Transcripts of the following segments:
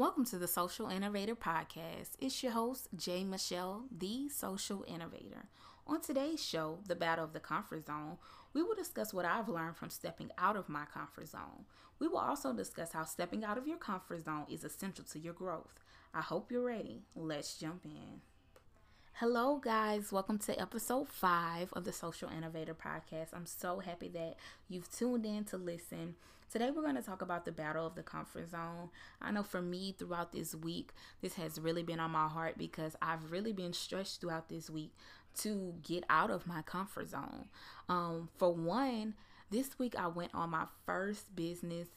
Welcome to the Social Innovator Podcast. It's your host, J Michelle, the Social Innovator. On today's show, The Battle of the Comfort Zone, we will discuss what I've learned from stepping out of my comfort zone. We will also discuss how stepping out of your comfort zone is essential to your growth. I hope you're ready. Let's jump in. Hello, guys. Welcome to episode five of the Social Innovator Podcast. I'm so happy that you've tuned in to listen. Today, we're going to talk about the battle of the comfort zone. I know for me, throughout this week, this has really been on my heart because I've really been stretched throughout this week to get out of my comfort zone. Um, for one, this week I went on my first business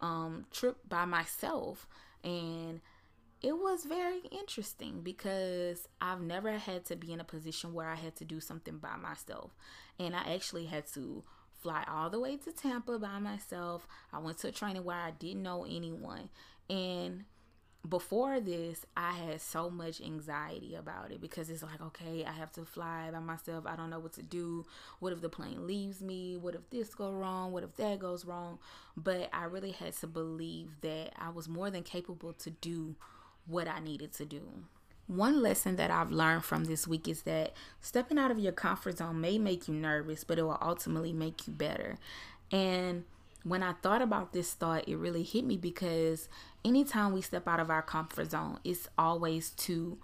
um, trip by myself, and it was very interesting because I've never had to be in a position where I had to do something by myself. And I actually had to fly all the way to Tampa by myself. I went to a training where I didn't know anyone. And before this, I had so much anxiety about it because it's like, okay, I have to fly by myself. I don't know what to do. What if the plane leaves me? What if this goes wrong? What if that goes wrong? But I really had to believe that I was more than capable to do what I needed to do. One lesson that I've learned from this week is that stepping out of your comfort zone may make you nervous, but it will ultimately make you better. And when I thought about this thought, it really hit me because anytime we step out of our comfort zone, it's always to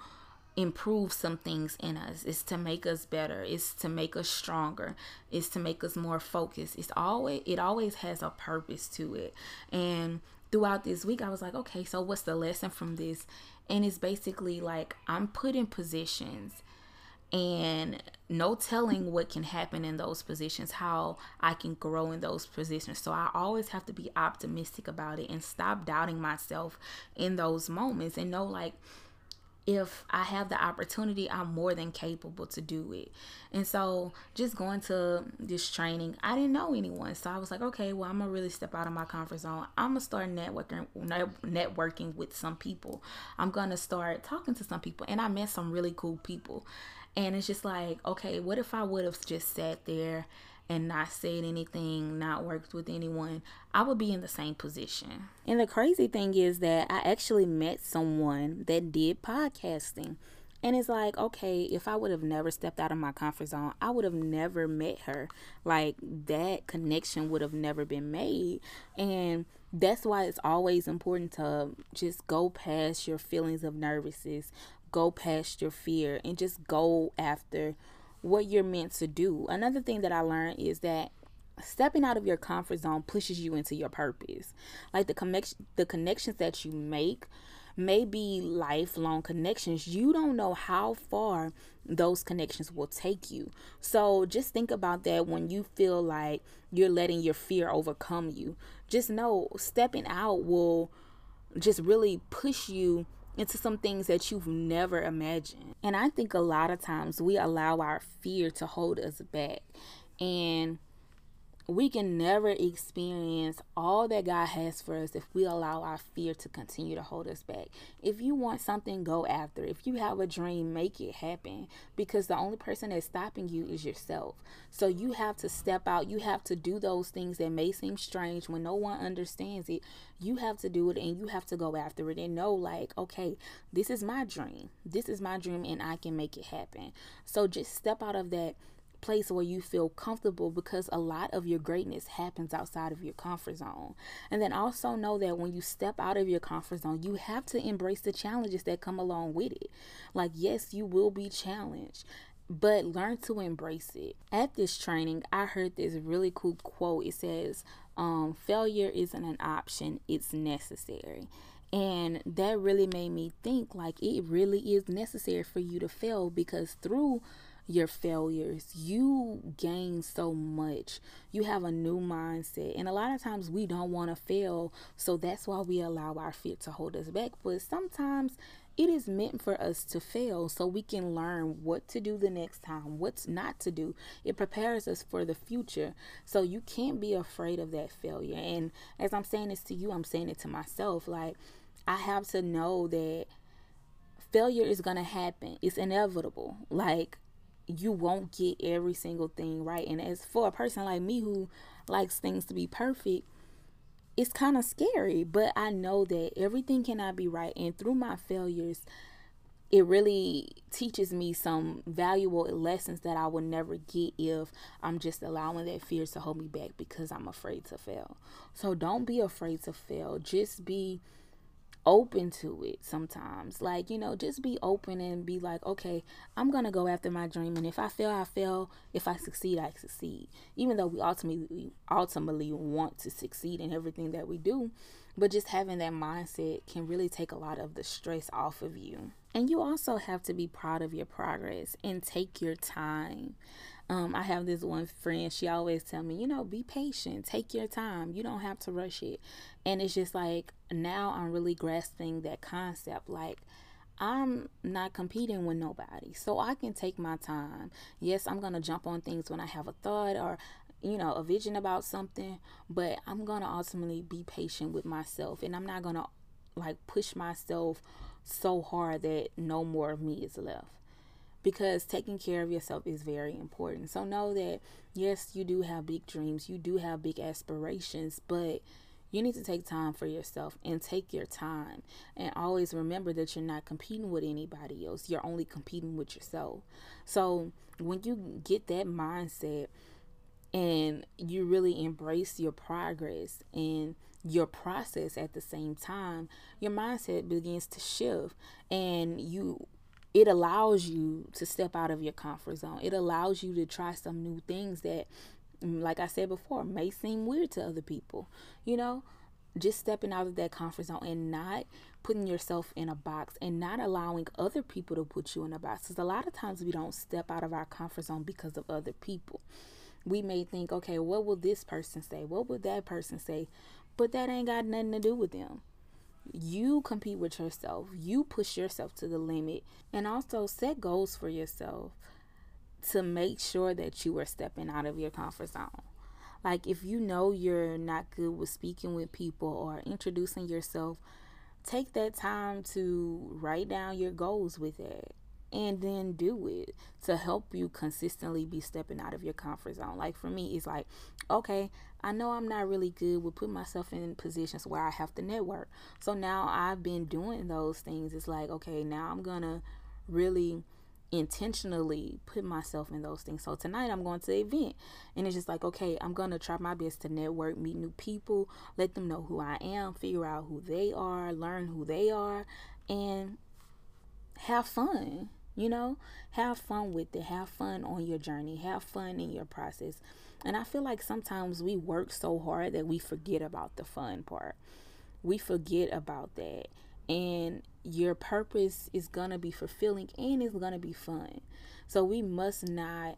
improve some things in us. It's to make us better. It's to make us stronger. It's to make us more focused. It's always it always has a purpose to it. And throughout this week, I was like, okay, so what's the lesson from this? And it's basically like I'm put in positions and no telling what can happen in those positions, how I can grow in those positions. So I always have to be optimistic about it and stop doubting myself in those moments and know like if I have the opportunity, I'm more than capable to do it. And so, just going to this training, I didn't know anyone. So, I was like, okay, well, I'm going to really step out of my comfort zone. I'm going to start networking, networking with some people. I'm going to start talking to some people. And I met some really cool people. And it's just like, okay, what if I would have just sat there and not said anything, not worked with anyone, I would be in the same position. And the crazy thing is that I actually met someone that did podcasting. And it's like, okay, if I would have never stepped out of my comfort zone, I would have never met her. Like that connection would have never been made. And that's why it's always important to just go past your feelings of nervousness, go past your fear, and just go after what you're meant to do. Another thing that I learned is that stepping out of your comfort zone pushes you into your purpose. Like the connection the connections that you make may be lifelong connections. You don't know how far those connections will take you. So just think about that when you feel like you're letting your fear overcome you. Just know stepping out will just really push you into some things that you've never imagined. And I think a lot of times we allow our fear to hold us back. And we can never experience all that God has for us if we allow our fear to continue to hold us back. If you want something, go after. It. If you have a dream, make it happen because the only person that's stopping you is yourself. So you have to step out. You have to do those things that may seem strange when no one understands it. You have to do it and you have to go after it and know, like, okay, this is my dream. This is my dream and I can make it happen. So just step out of that place where you feel comfortable because a lot of your greatness happens outside of your comfort zone. And then also know that when you step out of your comfort zone, you have to embrace the challenges that come along with it. Like, yes, you will be challenged but learn to embrace it. At this training, I heard this really cool quote. It says, um, failure isn't an option, it's necessary. And that really made me think like it really is necessary for you to fail because through your failures, you gain so much. You have a new mindset. And a lot of times we don't want to fail. So that's why we allow our fear to hold us back. But sometimes it is meant for us to fail so we can learn what to do the next time, what's not to do. It prepares us for the future. So you can't be afraid of that failure. And as I'm saying this to you, I'm saying it to myself. Like, I have to know that failure is going to happen, it's inevitable. Like, you won't get every single thing right. And as for a person like me who likes things to be perfect, it's kind of scary, but I know that everything cannot be right. And through my failures, it really teaches me some valuable lessons that I will never get if I'm just allowing that fear to hold me back because I'm afraid to fail. So don't be afraid to fail. Just be open to it sometimes. Like, you know, just be open and be like, okay, I'm going to go after my dream. And if I fail, I fail. If I succeed, I succeed. Even though we ultimately, ultimately want to succeed in everything that we do. But just having that mindset can really take a lot of the stress off of you. And you also have to be proud of your progress and take your time. Um, I have this one friend, she always tell me, you know, be patient, take your time. You don't have to rush it. And it's just like now I'm really grasping that concept. Like I'm not competing with nobody. So I can take my time. Yes, I'm gonna jump on things when I have a thought or you know, a vision about something, but I'm going to ultimately be patient with myself and I'm not going to like push myself so hard that no more of me is left because taking care of yourself is very important. So know that yes, you do have big dreams, you do have big aspirations, but you need to take time for yourself and take your time and always remember that you're not competing with anybody else. You're only competing with yourself. So when you get that mindset and you really embrace your progress and your process at the same time, your mindset begins to shift and you it allows you to step out of your comfort zone. It allows you to try some new things that, mm, like I said before, may seem weird to other people. You know, just stepping out of that comfort zone and not putting yourself in a box and not allowing other people to put you in a box. Because a lot of times we don't step out of our comfort zone because of other people. We may think, okay, what will this person say? What will that person say? But that ain't got nothing to do with them you compete with yourself. You push yourself to the limit. And also set goals for yourself to make sure that you are stepping out of your comfort zone. Like if you know you're not good with speaking with people or introducing yourself take that time to write down your goals with it and then do it to help you consistently be stepping out of your comfort zone. Like for me, it's like, okay, I know I'm not really good with putting myself in positions where I have to network. So now I've been doing those things. It's like, okay, now I'm gonna really intentionally put myself in those things. So tonight I'm going to the event and it's just like, okay, I'm going to try my best to network, meet new people, let them know who I am, figure out who they are, learn who they are, and have fun. You know, have fun with it. Have fun on your journey. Have fun in your process. And I feel like sometimes we work so hard that we forget about the fun part. We forget about that. And your purpose is going to be fulfilling and it's going to be fun. So we must not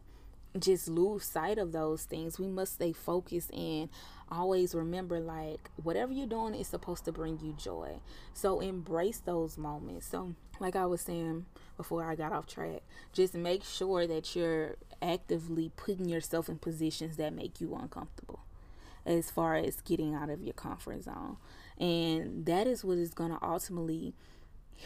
just lose sight of those things. We must stay focused and always remember like whatever you're doing is supposed to bring you joy. So embrace those moments. So like I was saying before I got off track, just make sure that you're actively putting yourself in positions that make you uncomfortable as far as getting out of your comfort zone. And that is what is going to ultimately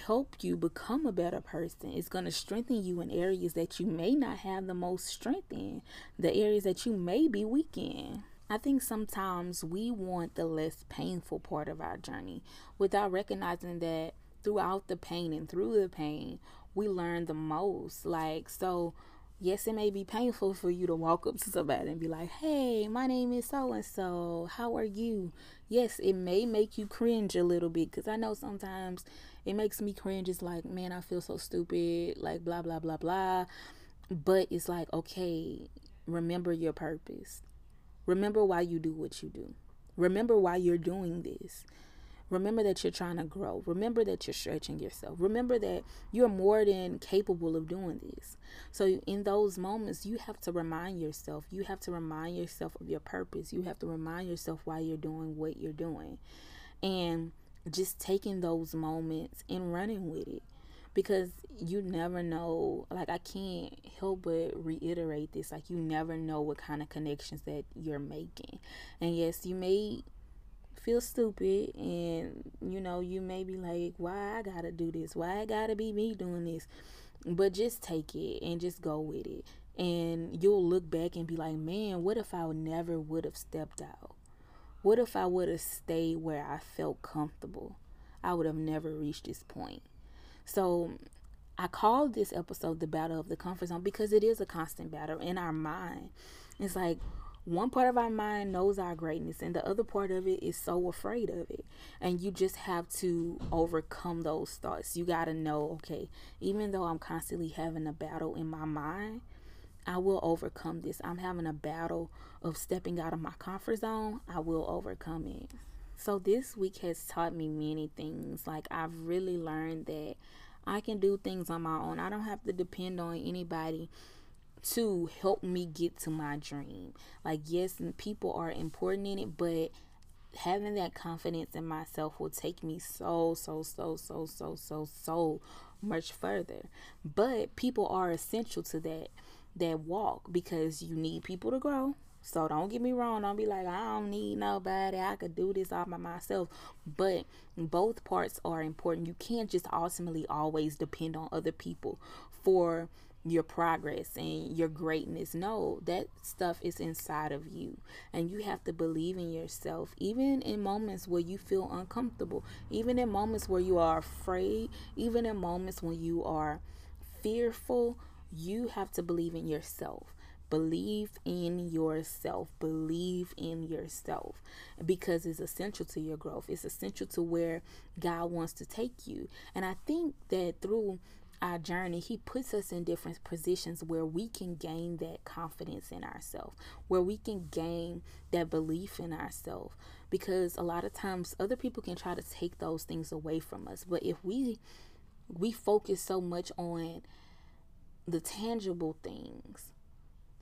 help you become a better person. It's going to strengthen you in areas that you may not have the most strength in, the areas that you may be weak in. I think sometimes we want the less painful part of our journey without recognizing that throughout the pain and through the pain, we learn the most. Like, so yes, it may be painful for you to walk up to somebody and be like, hey, my name is so and so. How are you? Yes, it may make you cringe a little bit because I know sometimes it makes me cringe. It's like, man, I feel so stupid, like, blah, blah, blah, blah. But it's like, okay, remember your purpose. Remember why you do what you do. Remember why you're doing this. Remember that you're trying to grow. Remember that you're stretching yourself. Remember that you're more than capable of doing this. So, in those moments, you have to remind yourself. You have to remind yourself of your purpose. You have to remind yourself why you're doing what you're doing. And just taking those moments and running with it because you never know like i can't help but reiterate this like you never know what kind of connections that you're making and yes you may feel stupid and you know you may be like why i gotta do this why i gotta be me doing this but just take it and just go with it and you'll look back and be like man what if i never would have stepped out What if I would have stayed where I felt comfortable? I would have never reached this point. So I called this episode the battle of the comfort zone because it is a constant battle in our mind. It's like one part of our mind knows our greatness and the other part of it is so afraid of it. And you just have to overcome those thoughts. You got to know okay even though i'm constantly having a battle in my mind i will overcome this. I'm having a battle of stepping out of my comfort zone. I will overcome it. So this week has taught me many things. Like i've really learned that i can do things on my own. I don't have to depend on anybody to help me get to my dream. Like, yes, people are important in it, but having that confidence in myself will take me so, so, so, so, so, so, so much further. But people are essential to that that walk because you need people to grow. So don't get me wrong. Don't be like, I don't need nobody. I could do this all by myself. But both parts are important. You can't just ultimately always depend on other people for your progress and your greatness. No, that stuff is inside of you. And you have to believe in yourself, even in moments where you feel uncomfortable, even in moments where you are afraid, even in moments when you are fearful. You have to believe in yourself. Believe in yourself. Believe in yourself because it's essential to your growth. It's essential to where God wants to take you. And I think that through our journey, He puts us in different positions where we can gain that confidence in ourselves, where we can gain that belief in ourselves. Because a lot of times other people can try to take those things away from us. But if we we focus so much on the tangible things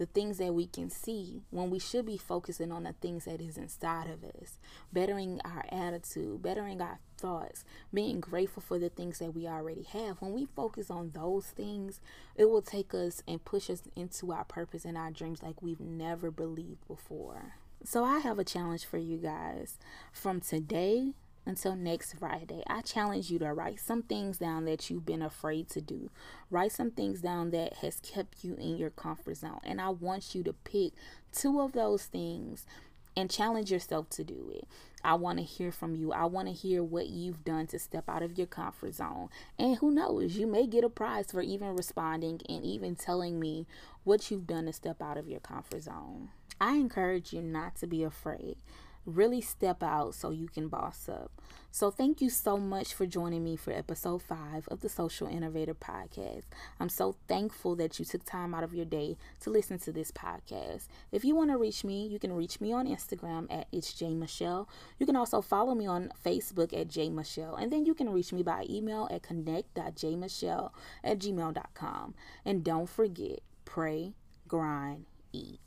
the things that we can see when we should be focusing on the things that is inside of us, bettering our attitude, bettering our thoughts, being grateful for the things that we already have. When we focus on those things, it will take us and push us into our purpose and our dreams like we've never believed before. So, I have a challenge for you guys. From today until next Friday, I challenge you to write some things down that you've been afraid to do. Write some things down that has kept you in your comfort zone. And I want you to pick two of those things and challenge yourself to do it. I want to hear from you. I want to hear what you've done to step out of your comfort zone. And who knows, you may get a prize for even responding and even telling me what you've done to step out of your comfort zone. I encourage you not to be afraid really step out so you can boss up. So, thank you so much for joining me for episode five of the Social Innovator Podcast. I'm so thankful that you took time out of your day to listen to this podcast. If you want to reach me, you can reach me on Instagram at it's J Michelle. You can also follow me on Facebook at J Michelle, and then you can reach me by email at connect.jmichelle at gmail.com. And don't forget, pray, grind, eat.